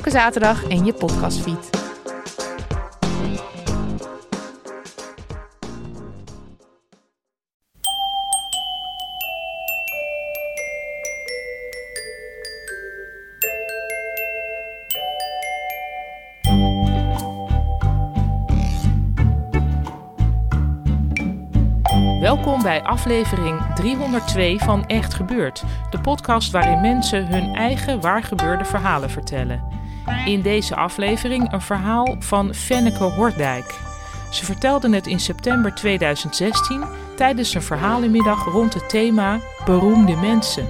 Elke zaterdag in je podcastfeed. Welkom bij aflevering 302 van Echt Gebeurd, de podcast waarin mensen hun eigen waargebeurde verhalen vertellen. In deze aflevering een verhaal van Fenneke Hordijk. Ze vertelde het in september 2016 tijdens een verhalenmiddag rond het thema beroemde mensen.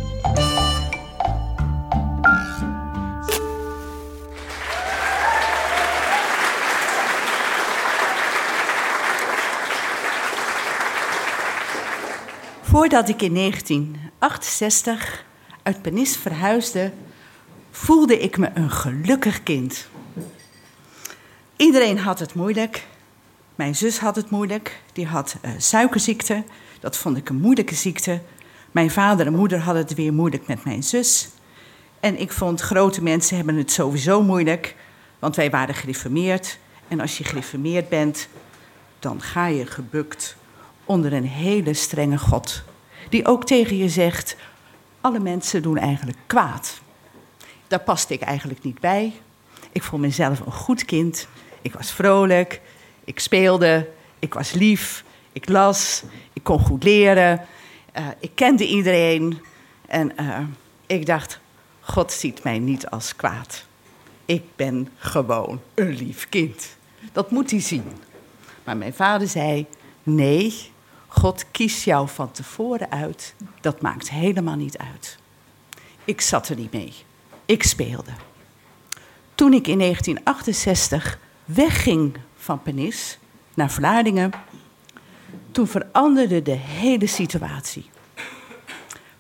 Voordat ik in 1968 uit Penis verhuisde, voelde ik me een gelukkig kind. Iedereen had het moeilijk. Mijn zus had het moeilijk. Die had eh, suikerziekte. Dat vond ik een moeilijke ziekte. Mijn vader en moeder hadden het weer moeilijk met mijn zus. En ik vond grote mensen hebben het sowieso moeilijk, want wij waren gereformeerd. En als je gereformeerd bent, dan ga je gebukt onder een hele strenge God. Die ook tegen je zegt: alle mensen doen eigenlijk kwaad. Daar paste ik eigenlijk niet bij. Ik vond mezelf een goed kind. Ik was vrolijk. Ik speelde. Ik was lief. Ik las. Ik kon goed leren. Eh, ik kende iedereen. En eh, ik dacht: God ziet mij niet als kwaad. Ik ben gewoon een lief kind. Dat moet hij zien. Maar mijn vader zei: Nee, God kiest jou van tevoren uit. Dat maakt helemaal niet uit. Ik zat er niet mee. Ik speelde. Toen ik in 1968 wegging van Penis naar Vlaardingen, toen veranderde de hele situatie.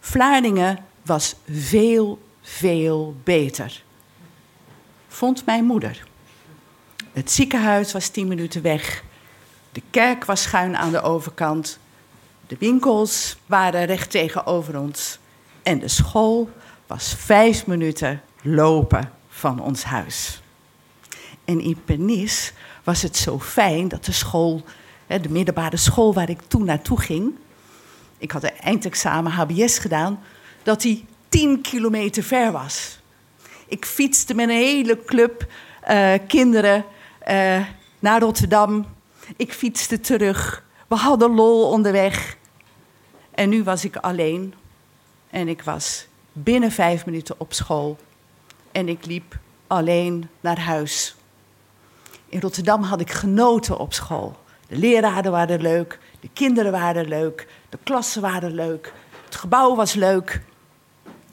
Vlaardingen was veel, veel beter. Vond mijn moeder. Het ziekenhuis was tien minuten weg. De kerk was schuin aan de overkant. De winkels waren recht tegenover ons. En de school was vijf minuten lopen van ons huis. En in Pernis was het zo fijn dat de school, de middelbare school waar ik toen naartoe ging, ik had een eindexamen HBS gedaan, dat die tien kilometer ver was. Ik fietste met een hele club eh, kinderen eh, naar Rotterdam. Ik fietste terug. We hadden lol onderweg. En nu was ik alleen. En ik was binnen vijf minuten op school. En ik liep alleen naar huis. In Rotterdam had ik genoten op school. De leraren waren leuk, de kinderen waren leuk, de klassen waren leuk, het gebouw was leuk.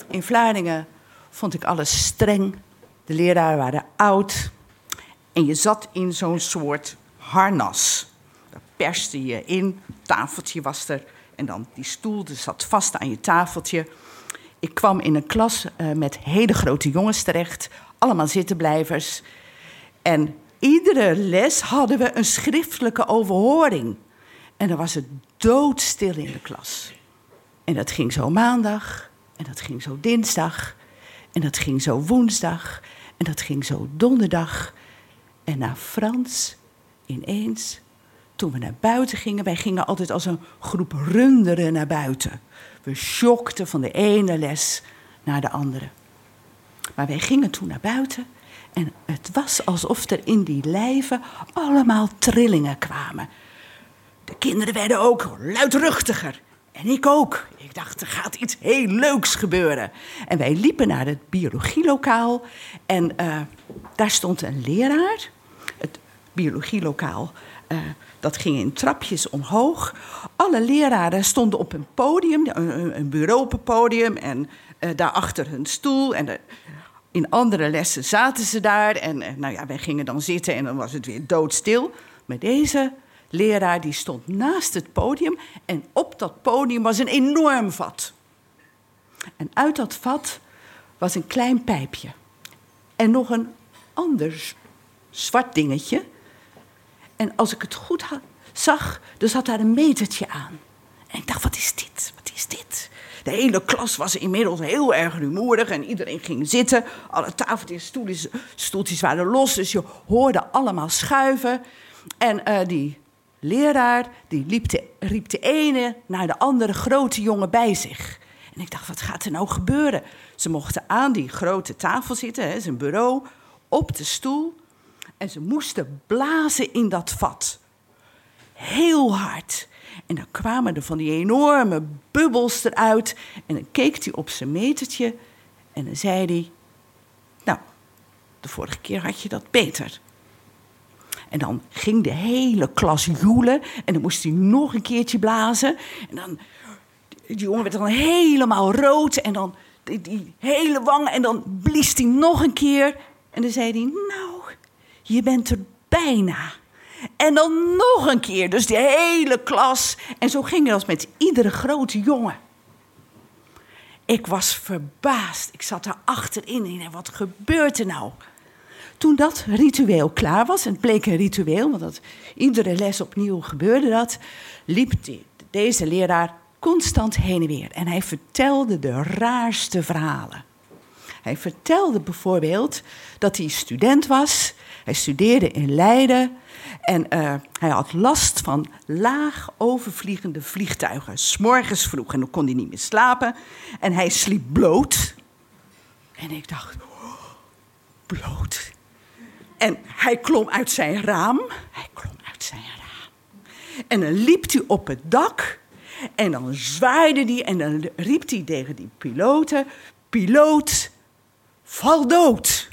In Vlaardingen vond ik alles streng. De leraren waren oud. En je zat in zo'n soort harnas. Daar perste je in, tafeltje was er. En dan die stoel die zat vast aan je tafeltje. Ik kwam in een klas uh, met hele grote jongens terecht. Allemaal zittenblijvers. En iedere les hadden we een schriftelijke overhoring. En dan was het doodstil in de klas. En dat ging zo maandag. En dat ging zo dinsdag. En dat ging zo woensdag. En dat ging zo donderdag. En na Frans ineens, toen we naar buiten gingen, wij gingen altijd als een groep runderen naar buiten. We schokten van de ene les naar de andere. Maar wij gingen toen naar buiten en het was alsof er in die lijven allemaal trillingen kwamen. De kinderen werden ook luidruchtiger. En ik ook. Ik dacht, er gaat iets heel leuks gebeuren. En wij liepen naar het biologielokaal. En uh, daar stond een leraar. Het biologielokaal, uh, dat ging in trapjes omhoog. Alle leraren stonden op een podium, een, een bureau op een podium. En uh, daarachter hun stoel. En in andere lessen zaten ze daar en eh, nou ja, wij gingen dan zitten en dan was het weer doodstil. Maar deze leraar die stond naast het podium en op dat podium was een enorm vat. En uit dat vat was een klein pijpje. En nog een ander zwart dingetje. En als ik het goed zag, dan zat daar een metertje aan. En ik dacht, wat is dit? Wat is dit? De hele klas was inmiddels heel erg rumoerig en iedereen ging zitten. Alle tafeltjes, stoeltjes, stoeltjes waren los, dus je hoorde allemaal schuiven. En uh, die leraar die liep de, riep de ene naar de andere grote jongen bij zich. En ik dacht, wat gaat er nou gebeuren? Ze mochten aan die grote tafel zitten, hè, zijn bureau, op de stoel. En ze moesten blazen in dat vat. Heel hard. En dan kwamen er van die enorme bubbels eruit. En dan keek hij op zijn metertje. En dan zei hij: Nou, de vorige keer had je dat beter. En dan ging de hele klas joelen. En dan moest hij nog een keertje blazen. En dan, die jongen werd dan helemaal rood. En dan die, hele wang. En dan blies hij nog een keer. En dan zei hij, nou, je bent er bijna. En dan nog een keer, dus die hele klas. En zo ging als met iedere grote jongen. Ik was verbaasd. Ik zat daar achterin en wat gebeurt er nou? Toen dat ritueel klaar was, en het bleek een ritueel, want dat, iedere les opnieuw gebeurde dat, liep deze leraar constant heen en weer. En hij vertelde de raarste verhalen. Hij vertelde bijvoorbeeld dat hij student was. Hij studeerde in Leiden. En uh, hij had last van laag overvliegende vliegtuigen. S'morgens vroeg en dan kon hij niet meer slapen. En hij sliep bloot. En ik dacht, bloot. En hij klom uit zijn raam. Hij klom uit zijn raam. En dan liep hij op het dak. En dan zwaaide hij en dan riep hij tegen die piloten: Piloot, val dood.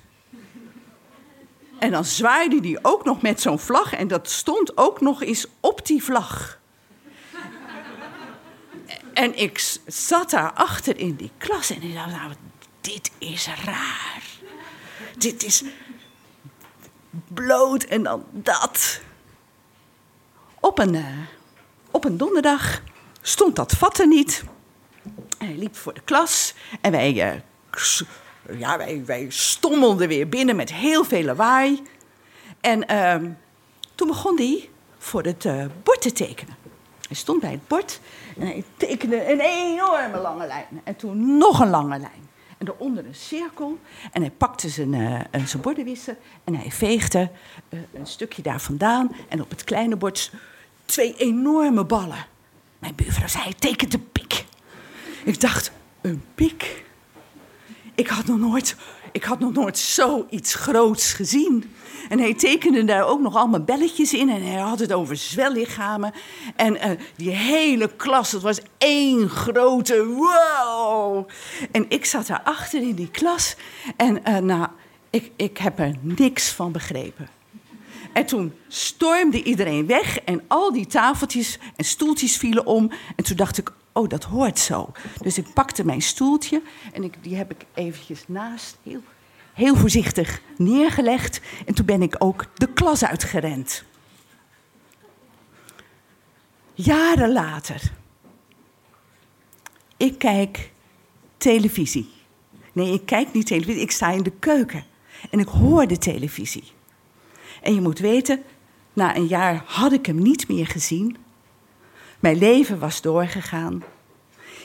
En dan zwaaide hij ook nog met zo'n vlag. En dat stond ook nog eens op die vlag. En ik zat daar achter in die klas en ik dacht, nou, dit is raar. Dit is bloot en dan dat. Op een, uh, op een donderdag stond dat vat er niet. Hij liep voor de klas en wij, uh, ja, wij, wij stommelden weer binnen met heel veel lawaai. En uh, toen begon hij voor het uh, bord te tekenen. Hij stond bij het bord en hij tekende een enorme lange lijn. En toen nog een lange lijn en eronder een cirkel. En hij pakte zijn, uh, zijn bordenwisser en hij veegde een stukje daar vandaan. En op het kleine bord twee enorme ballen. Mijn buurvrouw zei, hij tekent een pik. Ik dacht, een pik? Ik had nog nooit, ik had nog nooit zoiets groots gezien. En hij tekende daar ook nog allemaal belletjes in. En hij had het over zwellichamen. En uh, die hele klas, het was één grote wow. En ik zat daar achter in die klas. En uh, nou, ik, ik heb er niks van begrepen. En toen stormde iedereen weg en al die tafeltjes en stoeltjes vielen om. En toen dacht ik, oh, dat hoort zo. Dus ik pakte mijn stoeltje en ik, die heb ik eventjes naast, heel heel voorzichtig neergelegd. En toen ben ik ook de klas uitgerend. Jaren later. Ik kijk televisie. Nee, ik kijk niet televisie. Ik sta in de keuken. En ik hoor de televisie. En je moet weten, na een jaar had ik hem niet meer gezien. Mijn leven was doorgegaan.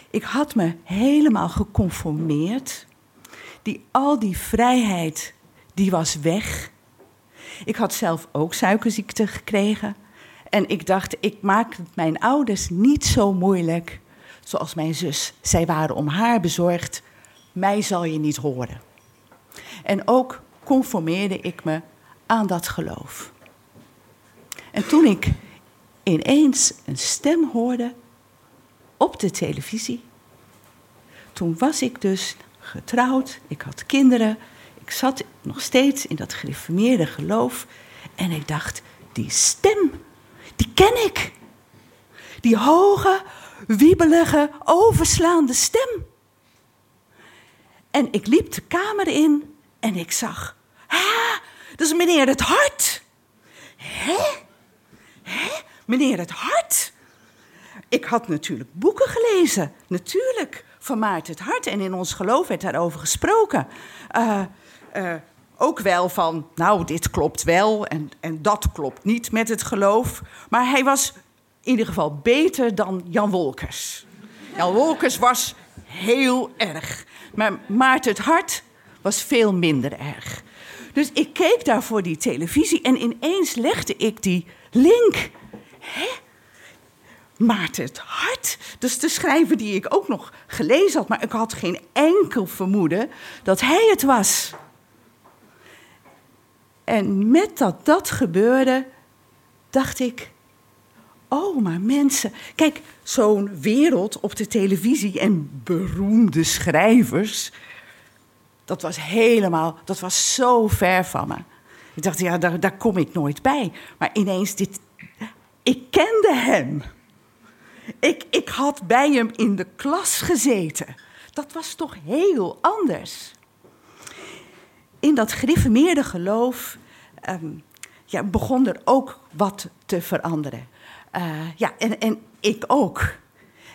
Ik had me helemaal geconformeerd die, al die vrijheid, die was weg. Ik had zelf ook suikerziekte gekregen. En ik dacht, ik maak het mijn ouders niet zo moeilijk zoals mijn zus. Zij waren om haar bezorgd. Mij zal je niet horen. En ook conformeerde ik me aan dat geloof. En toen ik ineens een stem hoorde op de televisie, toen was ik dus getrouwd, ik had kinderen. Ik zat nog steeds in dat gereformeerde geloof. En ik dacht, die stem, die ken ik. Die hoge, wiebelige, overslaande stem. En ik liep de kamer in En ik zag, ah, dat is meneer het hart. Hè? Meneer het hart? Ik had natuurlijk boeken gelezen, natuurlijk, van Maarten het Hart. En in ons geloof werd daarover gesproken. Uh, uh, ook wel van, nou, dit klopt wel en, en dat klopt niet met het geloof. Maar hij was in ieder geval beter dan Jan Wolkers. Jan Wolkers was heel erg. Maar Maarten het Hart was veel minder erg. Dus ik keek daar voor die televisie en ineens legde ik die link. Hè? Maarten het Hart. Is de schrijver die ik ook nog gelezen had, maar ik had geen enkel vermoeden dat hij het was. En met dat dat gebeurde, dacht ik, oh, maar mensen, kijk, zo'n wereld op de televisie en beroemde schrijvers, dat was helemaal, dat was zo ver van me. Ik dacht, ja, daar, daar kom ik nooit bij. Maar ineens, dit, ik kende hem. Ik, ik had bij hem in de klas gezeten. Dat was toch heel anders. In dat gereformeerde geloof um, ja, begon er ook wat te veranderen. Uh, ja, en, en ik ook.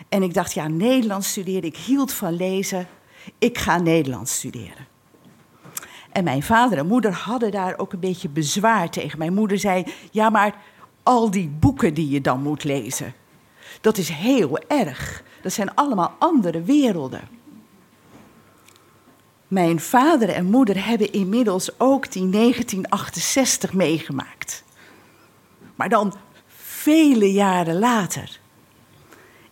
En ik dacht, ja, Nederlands studeren. Ik hield van lezen. Ik ga Nederlands studeren. En mijn vader en moeder hadden daar ook een beetje bezwaar tegen. Mijn moeder zei: Ja, maar al die boeken die je dan moet lezen, dat is heel erg. Dat zijn allemaal andere werelden. Mijn vader en moeder hebben inmiddels ook die 1968 meegemaakt. Maar dan vele jaren later.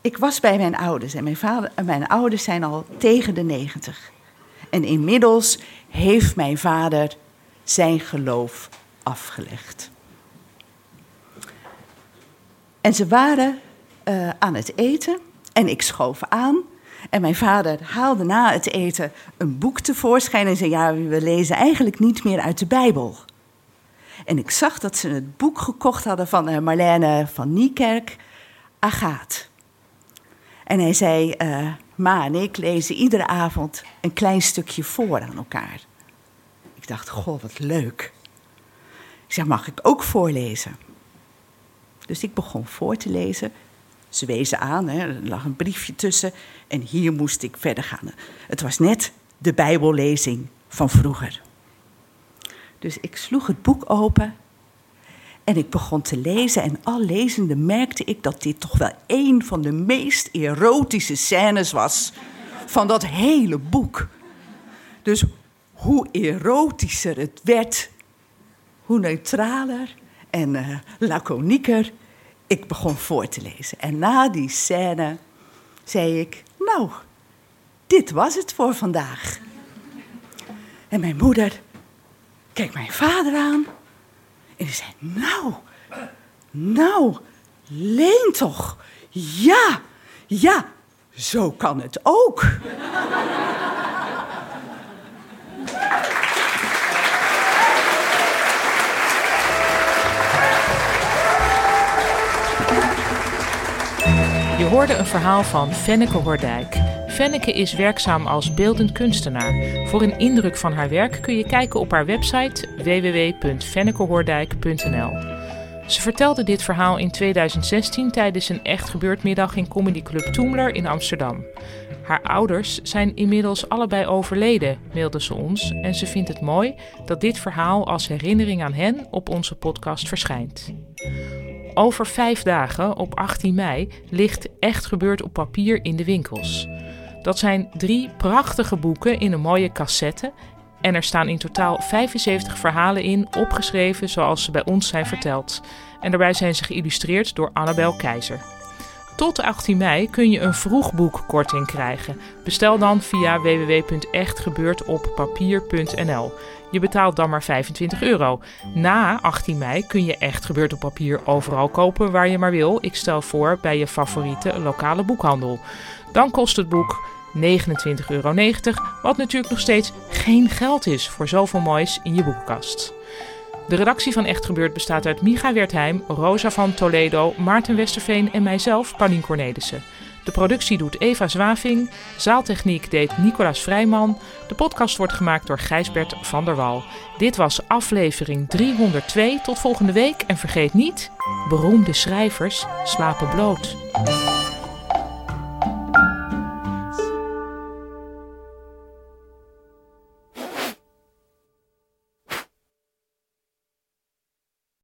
Ik was bij mijn ouders en mijn, vader, mijn ouders zijn al tegen de 90. En inmiddels heeft mijn vader zijn geloof afgelegd. En ze waren uh, aan het eten en ik schoof aan. En mijn vader haalde na het eten een boek tevoorschijn en zei: Ja, we lezen eigenlijk niet meer uit de Bijbel. En ik zag dat ze het boek gekocht hadden van uh, Marlene van Niekerk, Agaat. En hij zei: uh, Ma en ik lezen iedere avond een klein stukje voor aan elkaar. Ik dacht: Goh, wat leuk. Ik zeg: Mag ik ook voorlezen? Dus ik begon voor te lezen. Ze wezen aan, hè, er lag een briefje tussen en hier moest ik verder gaan. Het was net de Bijbellezing van vroeger. Dus ik sloeg het boek open en ik begon te lezen. En al lezende merkte ik dat dit toch wel een van de meest erotische scènes was van dat hele boek. Dus hoe erotischer het werd, hoe neutraler en uh, laconieker ik begon voor te lezen. En na die scène zei ik, nou, dit was het voor vandaag. En mijn moeder keek mijn vader aan en die zei, nou, nou, leen toch. Ja, ja, zo kan het ook. Je hoorde een verhaal van Fenneke Hordijk. Fenneke is werkzaam als beeldend kunstenaar. Voor een indruk van haar werk kun je kijken op haar website www.fennekehoordijk.nl. Ze vertelde dit verhaal in 2016 tijdens een echt gebeurd in Comedy Club Toemler in Amsterdam. Haar ouders zijn inmiddels allebei overleden, mailde ze ons, en ze vindt het mooi dat dit verhaal als herinnering aan hen op onze podcast verschijnt. Over vijf dagen, op 18 mei, ligt Echt Gebeurd op papier in de winkels. Dat zijn drie prachtige boeken in een mooie cassette. En er staan in totaal 75 verhalen in, opgeschreven zoals ze bij ons zijn verteld. En daarbij zijn ze geïllustreerd door Annabel Keizer. Tot 18 mei kun je een vroegboekkorting krijgen. Bestel dan via www.echtgebeurtoppapier.nl. Je betaalt dan maar 25 euro. Na 18 mei kun je Echt Gebeurd op Papier overal kopen waar je maar wil. Ik stel voor bij je favoriete lokale boekhandel. Dan kost het boek 29,90 euro, wat natuurlijk nog steeds geen geld is voor zoveel moois in je boekenkast. De redactie van Echt Gebeurd bestaat uit Micha Wertheim, Rosa van Toledo, Maarten Westerveen en mijzelf, Paulien Cornelissen. De productie doet Eva Zwaving. Zaaltechniek deed Nicolaas Vrijman. De podcast wordt gemaakt door Gijsbert van der Wal. Dit was aflevering 302. Tot volgende week en vergeet niet: beroemde schrijvers slapen bloot.